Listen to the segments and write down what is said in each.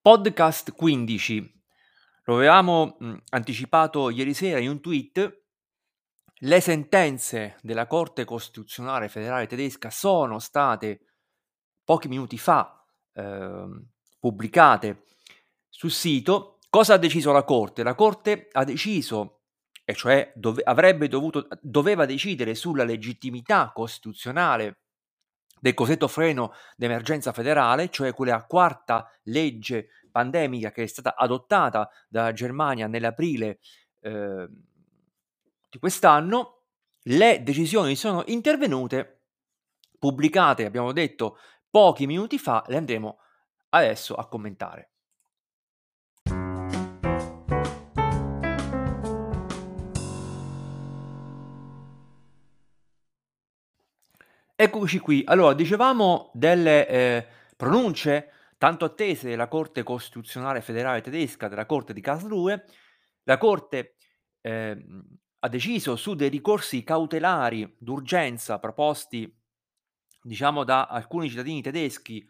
Podcast 15. Lo avevamo, anticipato ieri sera in un tweet. Le sentenze della Corte Costituzionale Federale Tedesca sono state pochi minuti fa, ehm, pubblicate sul sito. Cosa ha deciso la Corte? La Corte ha deciso, e cioè dove avrebbe dovuto doveva decidere sulla legittimità costituzionale del cosiddetto freno d'emergenza federale, cioè quella quarta legge pandemica che è stata adottata dalla Germania nell'aprile eh, di quest'anno, le decisioni sono intervenute, pubblicate, abbiamo detto, pochi minuti fa, le andremo adesso a commentare. Eccoci qui. Allora, dicevamo delle eh, pronunce tanto attese della Corte Costituzionale Federale Tedesca, della Corte di Karlsruhe. La Corte eh, ha deciso su dei ricorsi cautelari d'urgenza proposti, diciamo, da alcuni cittadini tedeschi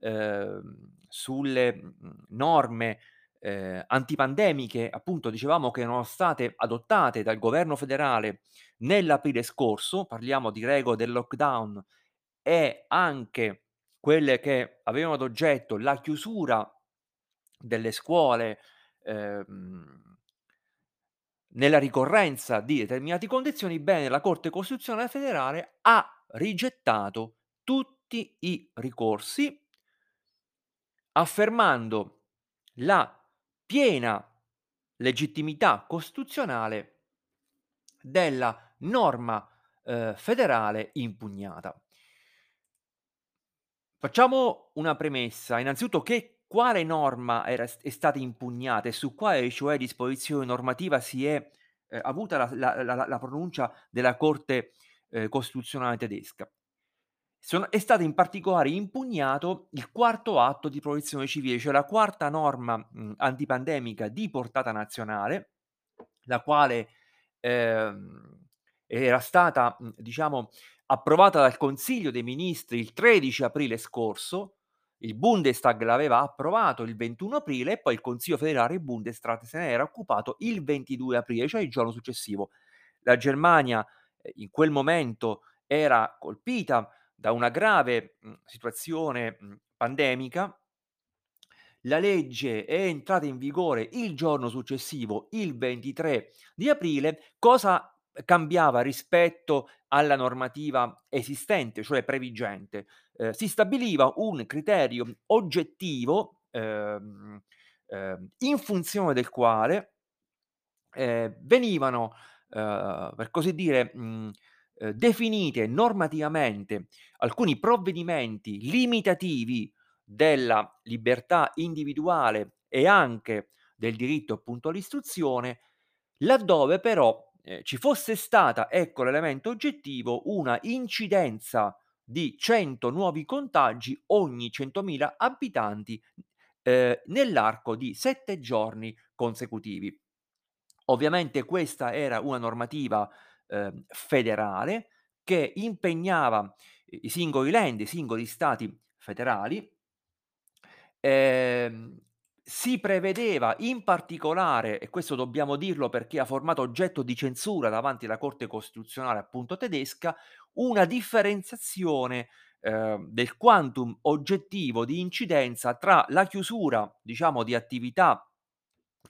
eh, sulle norme eh, antipandemiche, appunto dicevamo che erano state adottate dal governo federale nell'aprile scorso, parliamo di regole del lockdown e anche quelle che avevano ad oggetto la chiusura delle scuole ehm, nella ricorrenza di determinate condizioni, bene, la Corte Costituzionale Federale ha rigettato tutti i ricorsi affermando la piena legittimità costituzionale della norma eh, federale impugnata. Facciamo una premessa, innanzitutto che quale norma era, è stata impugnata e su quale cioè disposizione normativa si è eh, avuta la, la, la, la, pronuncia della Corte eh, Costituzionale tedesca. Sono, è stato in particolare impugnato il quarto atto di protezione civile, cioè la quarta norma mh, antipandemica di portata nazionale, la quale eh, era stata, mh, diciamo, approvata dal Consiglio dei Ministri il 13 aprile scorso, il Bundestag l'aveva approvato il 21 aprile e poi il Consiglio federale, il Bundesrat, se ne era occupato il 22 aprile, cioè il giorno successivo. La Germania eh, in quel momento era colpita da una grave mh, situazione mh, pandemica, la legge è entrata in vigore il giorno successivo, il 23 di aprile. Cosa cambiava rispetto alla normativa esistente, cioè previgente? Eh, si stabiliva un criterio oggettivo ehm, eh, in funzione del quale eh, venivano, eh, per così dire, mh, eh, definite normativamente alcuni provvedimenti limitativi della libertà individuale e anche del diritto appunto all'istruzione, laddove però eh, ci fosse stata, ecco l'elemento oggettivo, una incidenza di 100 nuovi contagi ogni 100.000 abitanti eh, nell'arco di 7 giorni consecutivi. Ovviamente questa era una normativa eh, federale che impegnava i singoli land, i singoli stati federali. Eh, si prevedeva in particolare, e questo dobbiamo dirlo perché ha formato oggetto di censura davanti alla Corte Costituzionale appunto tedesca, una differenziazione eh, del quantum oggettivo di incidenza tra la chiusura, diciamo, di attività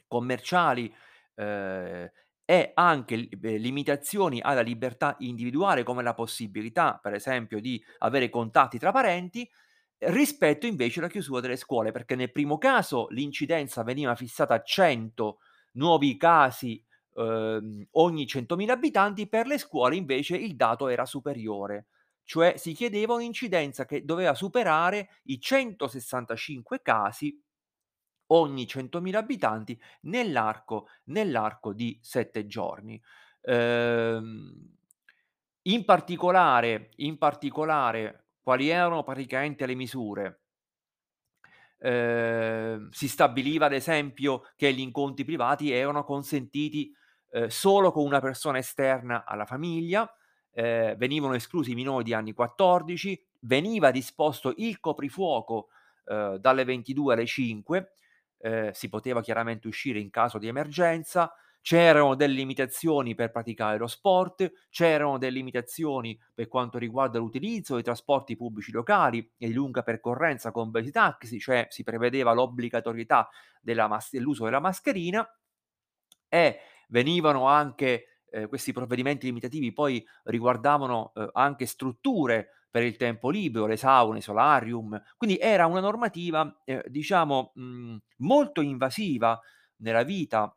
commerciali eh, e anche eh, limitazioni alla libertà individuale come la possibilità, per esempio, di avere contatti tra parenti, rispetto invece alla chiusura delle scuole, perché nel primo caso l'incidenza veniva fissata a 100 nuovi casi eh, ogni 100.000 abitanti, per le scuole invece il dato era superiore, cioè si chiedeva un'incidenza che doveva superare i 165 casi ogni 100.000 abitanti nell'arco, nell'arco di 7 giorni. Ehm, in particolare, in particolare, quali erano praticamente le misure? Ehm, si stabiliva ad esempio che gli incontri privati erano consentiti eh, solo con una persona esterna alla famiglia, eh, venivano esclusi i minori di anni 14, veniva disposto il coprifuoco eh, dalle 22 alle 5, ehm, si poteva chiaramente uscire in caso di emergenza, c'erano delle limitazioni per praticare lo sport, c'erano delle limitazioni per quanto riguarda l'utilizzo dei trasporti pubblici locali e di lunga percorrenza compresi i taxi, cioè si prevedeva l'obbligatorietà della mas dell'uso della mascherina e venivano anche ehm, questi provvedimenti limitativi poi riguardavano, uhm, anche strutture per il tempo libero, le saune, i solarium, quindi era una normativa, ehm, diciamo, mhmm, molto invasiva nella vita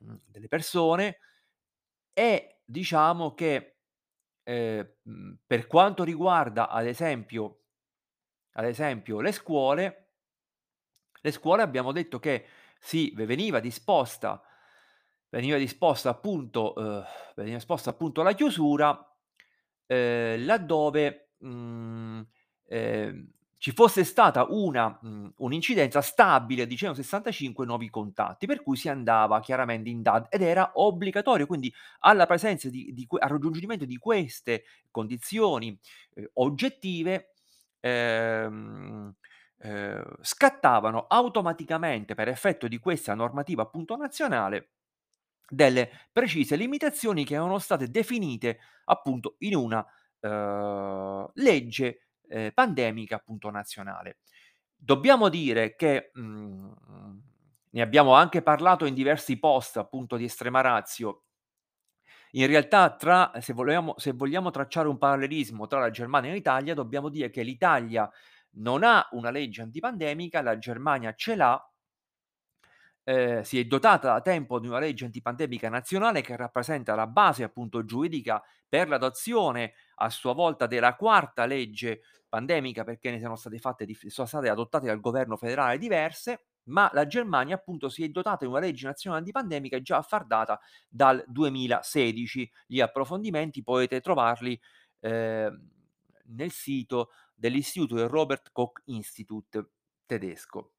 mhmm, delle persone e diciamo che, ehm, mhmm, per quanto riguarda ad esempio ad esempio le scuole le scuole abbiamo detto che si ve veniva disposta veniva disposta appunto uhm, veniva disposta appunto la chiusura, ehm, laddove, mhmm, ehm, ci fosse stata una mhmm, un'incidenza stabile di 165 nuovi contatti, per cui si andava chiaramente in DAD ed era obbligatorio, quindi alla presenza di di al raggiungimento di queste condizioni, ehm, oggettive, ehm, ehm, scattavano automaticamente per effetto di questa normativa appunto nazionale, delle precise limitazioni che erano state definite appunto in una, uhm, legge, ehm, pandemica appunto nazionale. Dobbiamo dire che, mhmm, ne abbiamo anche parlato in diversi post appunto di Estrema Ratio in realtà tra se volevamo se vogliamo tracciare un parallelismo tra la Germania e l'Italia, dobbiamo dire che l'Italia non ha una legge antipandemica, la Germania ce l'ha ehm, si è dotata da tempo di una legge antipandemica nazionale che rappresenta la base appunto giuridica per l'adozione a sua volta della quarta legge pandemica, perché ne sono state fatte sono state adottate dal governo federale diverse, ma la Germania appunto si è dotata di una legge nazionale antipandemica già a far data dal 2016. Gli approfondimenti potete trovarli, ehm, nel sito dell'istituto del Robert Koch Institut tedesco.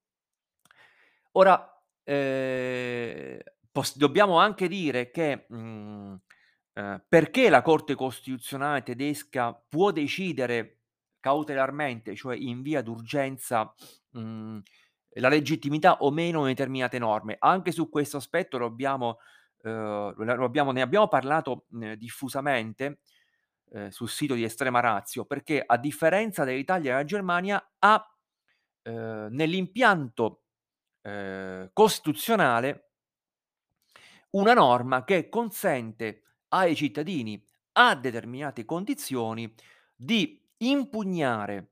Ora, ehm, pos dobbiamo anche dire che, mhmm, ehm, perché la Corte Costituzionale tedesca può decidere cautelarmente, cioè in via d'urgenza, mhmm, la legittimità o meno di determinate norme. Anche su questo aspetto lo abbiamo uhm, lo abbiamo ne abbiamo parlato, mhmm, diffusamente, ehm, sul sito di Estrema Ratio, perché a differenza dell'Italia e della Germania ha, uhm, nell'impianto ehm, costituzionale una norma che consente ai cittadini, a determinate condizioni, di impugnare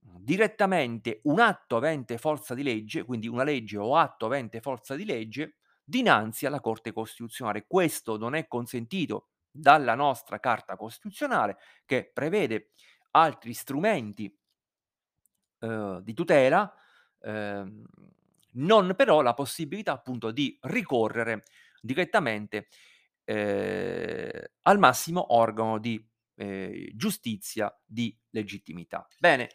direttamente un atto avente forza di legge, quindi una legge o atto avente forza di legge, dinanzi alla Corte Costituzionale. Questo non è consentito dalla nostra Carta Costituzionale che prevede altri strumenti uhm, di tutela, ehm, non però la possibilità appunto di ricorrere direttamente, ehm, al massimo organo di, ehm, giustizia di legittimità. Bene,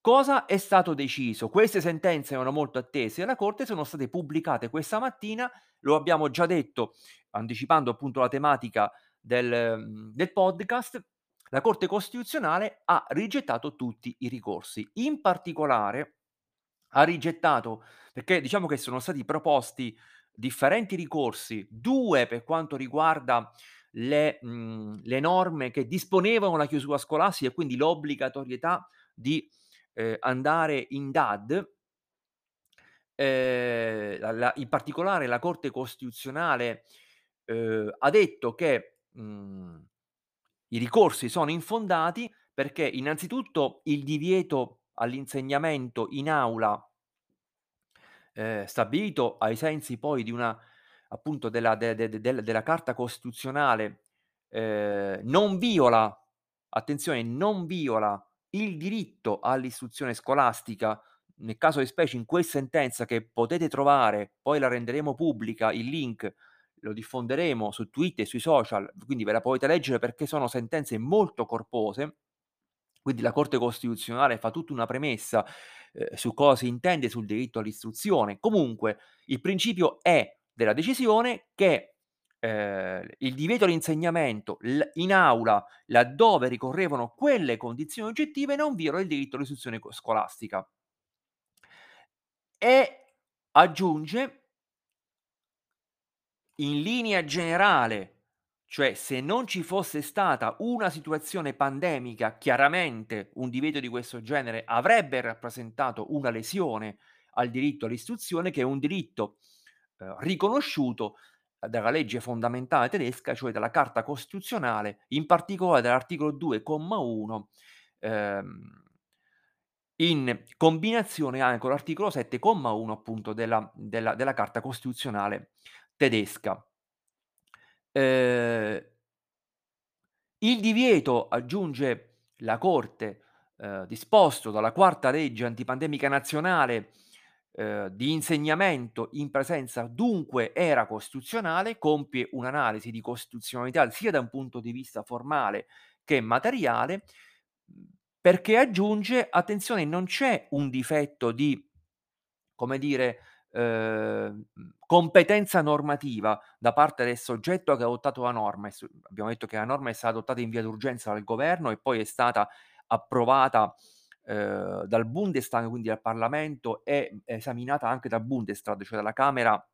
cosa è stato deciso? Queste sentenze erano molto attese dalla Corte, sono state pubblicate questa mattina, lo abbiamo già detto anticipando appunto la tematica del mhmm, del podcast, la Corte Costituzionale ha rigettato tutti i ricorsi. In particolare ha rigettato perché diciamo che sono stati proposti differenti ricorsi, 2 per quanto riguarda le mhmm, le norme che disponevano la chiusura scolastica e quindi l'obbligatorietà di, ehm, andare in DAD. Ehm, la la in particolare la Corte Costituzionale, uhm, ha detto che, mhmm, i ricorsi sono infondati perché innanzitutto il divieto all'insegnamento in aula ehm, stabilito ai sensi poi di una appunto della de de de del della Carta Costituzionale, ehm, non viola attenzione, non viola il diritto all'istruzione scolastica. Nel caso di specie in quel sentenza che potete trovare, poi la renderemo pubblica, il link lo diffonderemo su Twitter e sui social, quindi ve la potete leggere perché sono sentenze molto corpose. Quindi la Corte Costituzionale fa tutta una premessa, ehm, su cosa si intende sul diritto all'istruzione. Comunque il principio è della decisione che, ehm, il divieto all'insegnamento l in aula, laddove ricorrevano quelle condizioni oggettive, non viola il diritto all'istruzione co scolastica. E aggiunge in linea generale, cioè se non ci fosse stata una situazione pandemica, chiaramente un divieto di questo genere avrebbe rappresentato una lesione al diritto all'istruzione, che è un diritto eh, riconosciuto dalla legge fondamentale tedesca, cioè dalla Carta Costituzionale, in particolare dall'articolo 2,1, ehm, in combinazione anche con l'articolo 7,1 appunto della, della, della Carta Costituzionale tedesca. Eh, il divieto, aggiunge la Corte, eh, disposto dalla quarta legge antipandemica nazionale eh, di insegnamento in presenza dunque era costituzionale, compie un'analisi di costituzionalità sia da un punto di vista formale che materiale, perché aggiunge, attenzione, non c'è un difetto di, come dire, Ehm, competenza normativa da parte del soggetto che ha adottato la norma. abbiamo detto che la norma è stata adottata in via d'urgenza dal governo e poi è stata approvata ehm, dal Bundestag, quindi dal Parlamento, e esaminata anche dal Bundesrat, cioè dalla Camera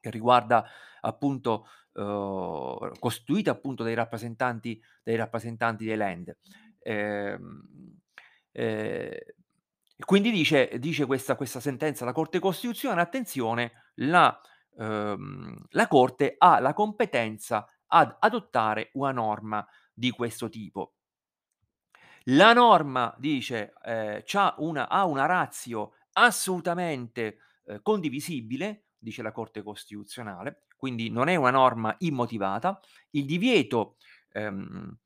che riguarda appunto uhm, costituita appunto dai rappresentanti dei rappresentanti dei Land. Ehm, ehm quindi dice dice questa questa sentenza la Corte Costituzionale, attenzione, la uhm, la Corte ha la competenza ad adottare una norma di questo tipo. La norma dice, ehm, c'ha una ha una ratio assolutamente, ehm, condivisibile, dice la Corte Costituzionale, quindi non è una norma immotivata. Il divieto, ehm,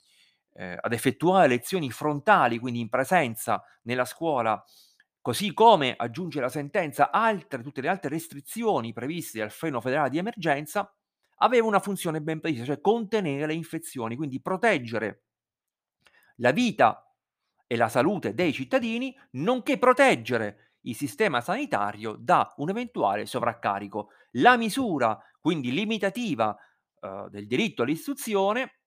ehm, ad effettuare lezioni frontali, quindi in presenza nella scuola Così come, aggiunge la sentenza, altre tutte le altre restrizioni previste dal freno federale di emergenza, aveva una funzione ben precisa, cioè contenere le infezioni, quindi proteggere la vita e la salute dei cittadini, nonché proteggere il sistema sanitario da un eventuale sovraccarico. La misura, quindi limitativa, uhm, del diritto all'istruzione,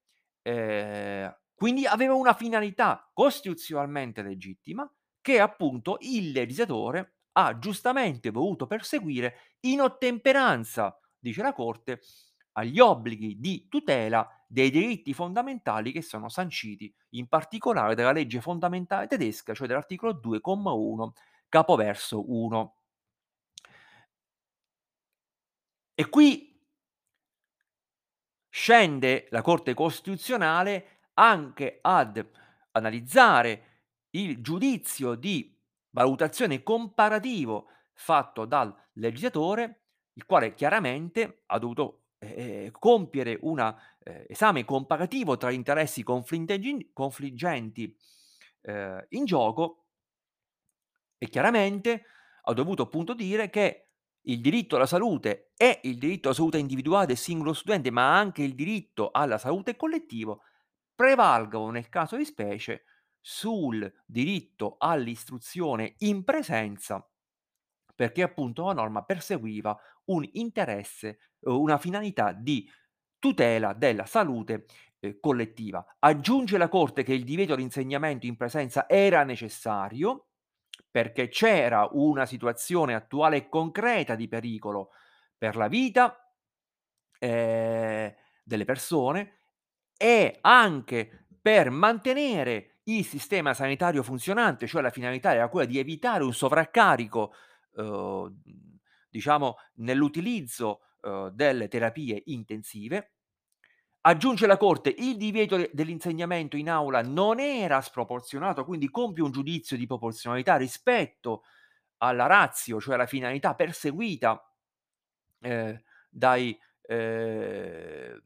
ehm, quindi aveva una finalità costituzionalmente legittima che appunto il legislatore ha giustamente voluto perseguire in ottemperanza, dice la Corte, agli obblighi di tutela dei diritti fondamentali che sono sanciti in particolare dalla legge fondamentale tedesca, cioè dall'articolo 2,1 capoverso 1. E qui scende la Corte Costituzionale anche ad analizzare il giudizio di valutazione comparativo fatto dal legislatore, il quale chiaramente ha dovuto eh, compiere un eh, esame comparativo tra interessi confliggenti eh, in gioco e chiaramente ha dovuto appunto dire che il diritto alla salute è il diritto alla salute individuale del singolo studente, ma anche il diritto alla salute collettivo prevalgono nel caso di specie sul diritto all'istruzione in presenza, perché appunto la norma perseguiva un interesse, una finalità di tutela della salute eh, collettiva. Aggiunge la Corte che il divieto di insegnamento in presenza era necessario perché c'era una situazione attuale e concreta di pericolo per la vita eh, delle persone e anche per mantenere il sistema sanitario funzionante, cioè la finalità era quella di evitare un sovraccarico, uhm, diciamo nell'utilizzo, uhm, delle terapie intensive. Aggiunge la Corte: il divieto de dell'insegnamento in aula non era sproporzionato, quindi compie un giudizio di proporzionalità rispetto alla ratio, cioè alla finalità perseguita, ehm, dai ehm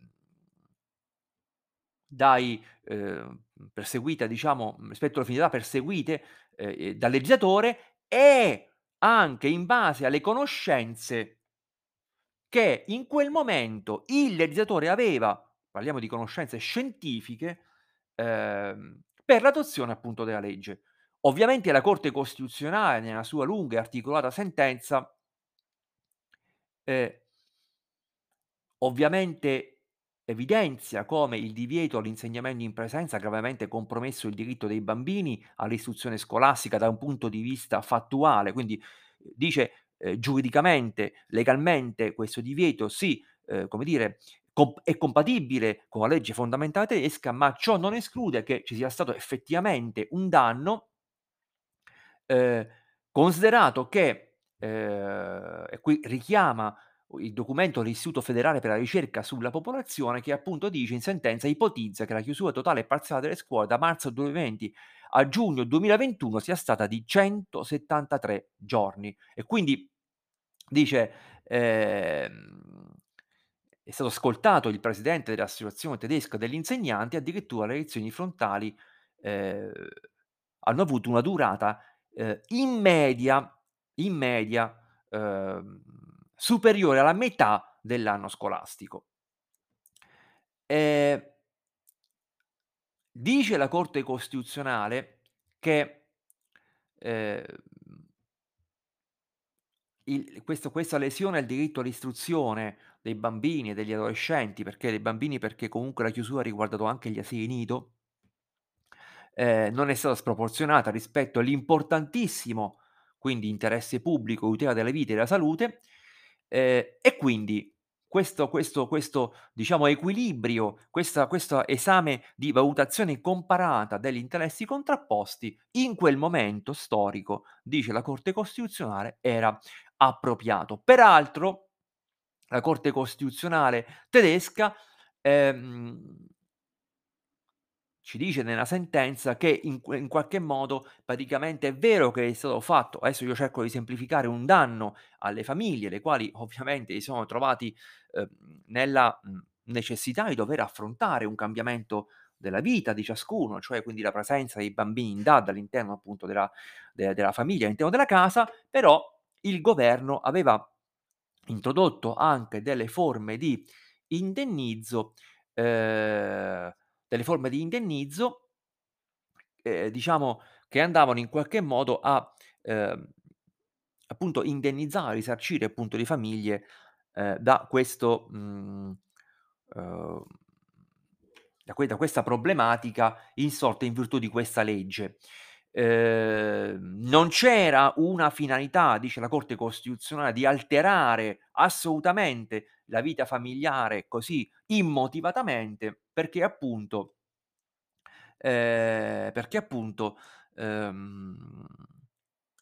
dai ehm, perseguita diciamo rispetto alle finalità perseguite, ehm, dal legislatore e anche in base alle conoscenze che in quel momento il legislatore aveva, parliamo di conoscenze scientifiche, ehm, per l'adozione appunto della legge. Ovviamente la Corte Costituzionale nella sua lunga e articolata sentenza ehm, ovviamente evidenzia come il divieto all'insegnamento in presenza ha gravemente compromesso il diritto dei bambini all'istruzione scolastica da un punto di vista fattuale, quindi dice ehm, giuridicamente, legalmente questo divieto si ehm, come dire, comp è compatibile con la legge fondamentale tedesca, ma ciò non esclude che ci sia stato effettivamente un danno ehm, considerato che ehm, e qui richiama il documento dell'Istituto Federale per la Ricerca sulla Popolazione che appunto dice in sentenza, ipotizza che la chiusura totale e parziale delle scuole da marzo 2020 a giugno 2021 sia stata di 173 giorni. E quindi dice, ehm, è stato ascoltato il presidente dell'associazione tedesca degli insegnanti, addirittura le lezioni frontali, ehm, hanno avuto una durata, ehm, in media in media, ehm, superiore alla metà dell'anno scolastico. Ehm Dice la Corte Costituzionale che, ehm il questo questa lesione al diritto all'istruzione dei bambini e degli adolescenti, perché dei bambini perché comunque la chiusura ha riguardato anche gli asili nido ehm, non è stata sproporzionata rispetto all'importantissimo, quindi interesse pubblico, tutela della vita e della salute, ehm, e quindi questo questo questo diciamo equilibrio, questo esame di valutazione comparata degli interessi contrapposti, in quel momento storico, dice la Corte Costituzionale, era appropriato. Peraltro la Corte Costituzionale tedesca, ehm ci dice nella sentenza che in in qualche modo praticamente è vero che è stato fatto. Adesso io cerco di semplificare, un danno alle famiglie, le quali ovviamente si sono trovati, uhm, nella, necessità di dover affrontare un cambiamento della vita di ciascuno, cioè quindi la presenza dei bambini in DAD all'interno appunto della de della famiglia, all'interno della casa, però il governo aveva introdotto anche delle forme di indennizzo ehm, delle forme di indennizzo ehm, diciamo che andavano in qualche modo a, ehm, appunto indennizzare, risarcire appunto le famiglie, ehm, da questo, mhmm, uhm, da que da questa problematica insorta in virtù di questa legge. Ehm, non c'era una finalità, dice la Corte Costituzionale, di alterare assolutamente la vita familiare così immotivatamente, perché appunto ehm, perché appunto, ehm,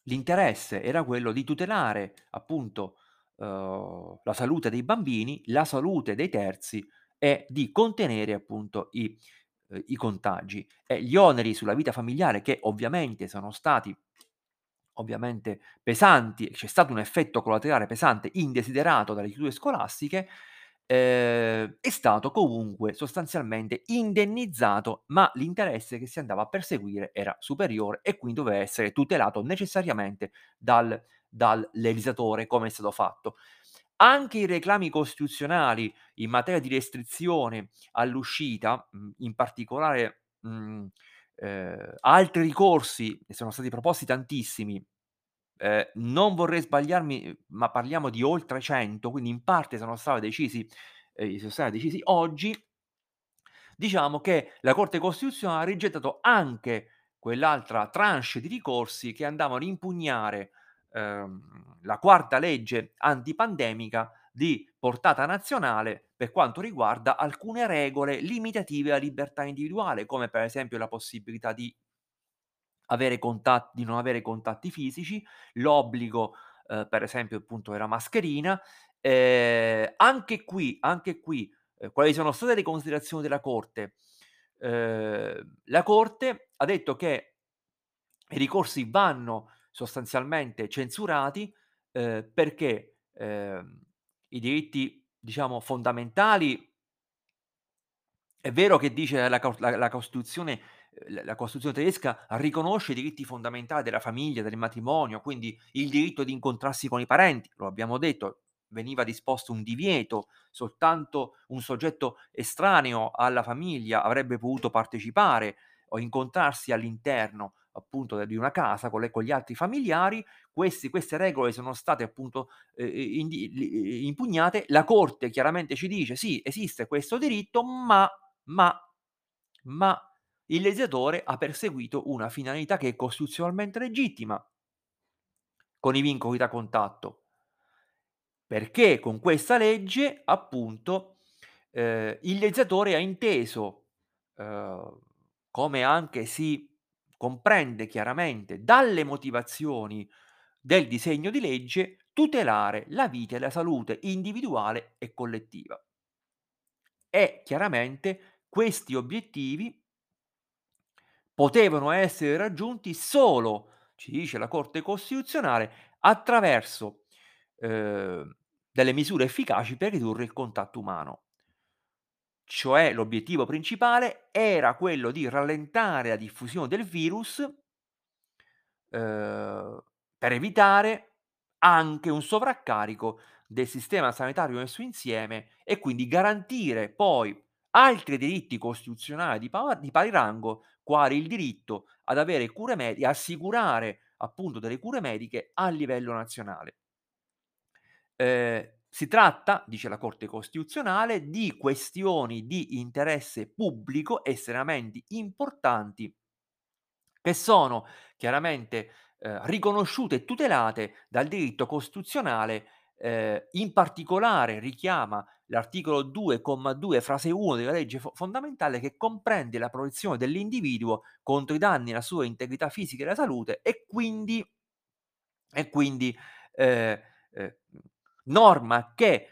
l'interesse era quello di tutelare appunto, uhm, la salute dei bambini, la salute dei terzi e di contenere appunto i uhm, i contagi. E gli oneri sulla vita familiare che ovviamente sono stati ovviamente pesanti, c'è stato un effetto collaterale pesante indesiderato dalle chiusure scolastiche, ehm, è stato comunque sostanzialmente indennizzato, ma l'interesse che si andava a perseguire era superiore e quindi doveva essere tutelato necessariamente dal dal legislatore, come è stato fatto. Anche i reclami costituzionali in materia di restrizione all'uscita, mhmm, in particolare, mhmm, ehm, altri ricorsi, sono stati proposti tantissimi, ehm, non vorrei sbagliarmi, ma parliamo di oltre 100, quindi in parte sono stati decisi ehm, sono stati decisi oggi. Diciamo che la Corte Costituzionale ha rigettato anche quell'altra tranche di ricorsi che andavano a impugnare, ehm, la quarta legge antipandemica di portata nazionale per quanto riguarda alcune regole limitative alla libertà individuale, come per esempio la possibilità di avere contat di non avere contatti fisici, l'obbligo, uhm, per esempio appunto della mascherina. Ehm, anche qui anche qui, ehm, quali sono state le considerazioni della Corte? Ehm, la Corte ha detto che i ricorsi vanno sostanzialmente censurati, ehm, perché, ehm, i diritti diciamo fondamentali è vero che dice la la la Costituzione l la Costituzione tedesca riconosce i diritti fondamentali della famiglia, del matrimonio, quindi il diritto di incontrarsi con i parenti, lo abbiamo detto, veniva disposto un divieto, soltanto un soggetto estraneo alla famiglia avrebbe potuto partecipare o incontrarsi all'interno appunto di una casa con le con gli altri familiari. Questi queste regole sono state appunto, ehm, indi li impugnate. La Corte chiaramente ci dice: "Sì, esiste questo diritto, ma ma ma il legislatore ha perseguito una finalità che è costituzionalmente legittima" con i vincoli da contatto. Perché con questa legge, appunto, ehm, il legislatore ha inteso, uhm, come anche si comprende chiaramente dalle motivazioni del disegno di legge, tutelare la vita e la salute individuale e collettiva. E chiaramente questi obiettivi potevano essere raggiunti solo, ci dice la Corte Costituzionale, attraverso, uhm, delle misure efficaci per ridurre il contatto umano. Cioè l'obiettivo principale era quello di rallentare la diffusione del virus uhm, per evitare anche un sovraccarico del sistema sanitario nel suo insieme e quindi garantire poi altri diritti costituzionali di pa di pari rango, quali il diritto ad avere cure medi assicurare appunto delle cure mediche a livello nazionale. Ehm, si tratta, dice la Corte Costituzionale, di questioni di interesse pubblico estremamente importanti che sono chiaramente, ehm, riconosciute e tutelate dal diritto costituzionale, ehm, in particolare richiama l'articolo 2, comma 2, frase 1 della legge fo fondamentale che comprende la protezione dell'individuo contro i danni alla sua integrità fisica e alla salute e quindi e quindi, ehm, ehm, norma che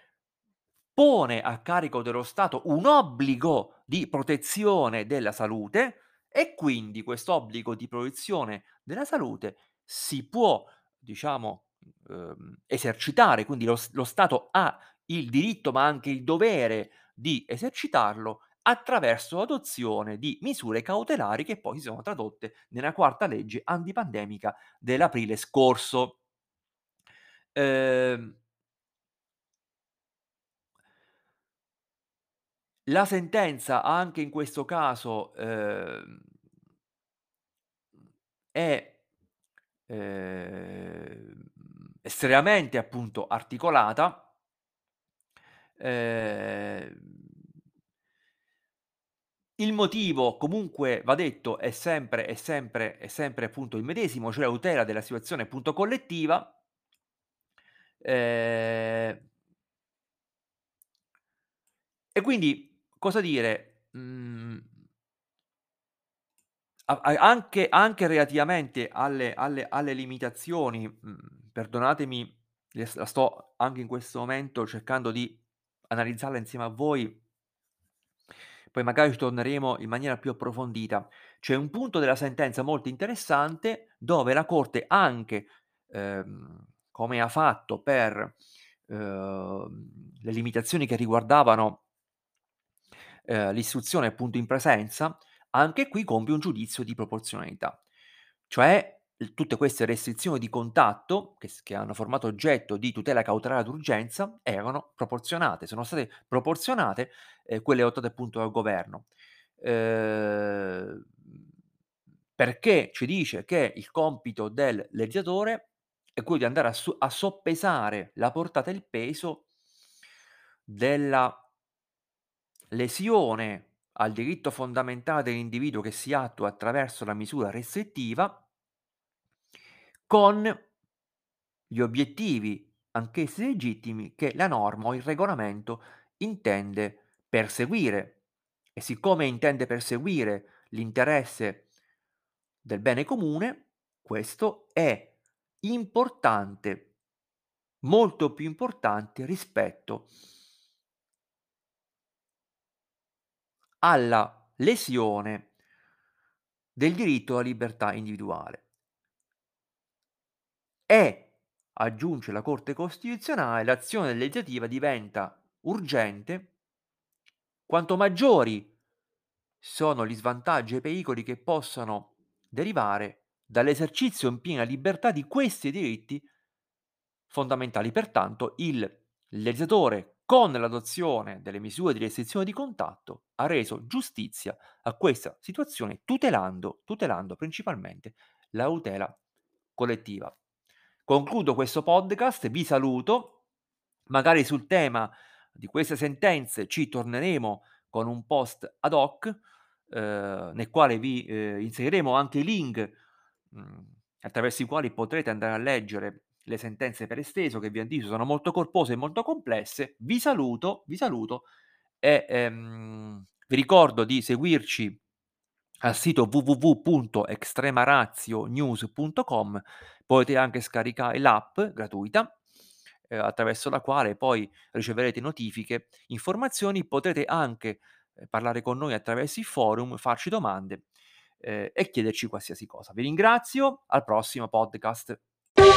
pone a carico dello Stato un obbligo di protezione della salute e quindi quest'obbligo di protezione della salute si può, diciamo, uhm, esercitare, quindi lo lo Stato ha il diritto, ma anche il dovere di esercitarlo attraverso l'adozione di misure cautelari che poi si sono tradotte nella quarta legge antipandemica dell'aprile scorso. Ehm La sentenza anche in questo caso, ehm è, ehm, estremamente appunto articolata ehm il motivo comunque va detto è sempre è sempre è sempre appunto il medesimo, cioè la tutela della situazione appunto collettiva. Ehm e quindi cosa dire, mhmm anche anche relativamente alle alle alle limitazioni, mhmm, perdonatemi, la sto anche in questo momento cercando di analizzarla insieme a voi poi magari ci torneremo in maniera più approfondita. C'è un punto della sentenza molto interessante, dove la Corte anche, ehm, come ha fatto per, uhm, le limitazioni che riguardavano ehm, l'istruzione appunto in presenza, anche qui compie un giudizio di proporzionalità. Cioè, tutte queste restrizioni di contatto, che che hanno formato oggetto di tutela cautelare d'urgenza, erano proporzionate, sono state proporzionate, ehm, quelle adottate appunto dal governo. Ehm, perché ci dice che il compito del legislatore è quello di andare a su a soppesare la portata e il peso della lesione al diritto fondamentale dell'individuo che si attua attraverso la misura restrittiva con gli obiettivi, anch'essi legittimi, che la norma o il regolamento intende perseguire. E siccome intende perseguire l'interesse del bene comune, questo è importante, molto più importante rispetto alla lesione del diritto alla libertà individuale. E, aggiunge la Corte Costituzionale, l'azione legislativa diventa urgente quanto maggiori sono gli svantaggi e i pericoli che possano derivare dall'esercizio in piena libertà di questi diritti fondamentali. Pertanto il legislatore, con l'adozione delle misure di restrizione di contatto, ha reso giustizia a questa situazione tutelando tutelando principalmente la tutela collettiva. Concludo questo podcast, vi saluto, magari sul tema di queste sentenze ci torneremo con un post ad hoc, ehm, nel quale vi, ehm, inseriremo anche i link, mhmm, attraverso i quali potrete andare a leggere le sentenze per esteso che vi anticipo sono molto corpose e molto complesse. Vi saluto, vi saluto e, ehm, vi ricordo di seguirci al sito www.extremarazionews.com. Potete anche scaricare l'app gratuita, ehm, attraverso la quale poi riceverete notifiche, informazioni, potrete anche, ehm, parlare con noi attraverso i forum, farci domande, ehm, e chiederci qualsiasi cosa. Vi ringrazio, al prossimo podcast.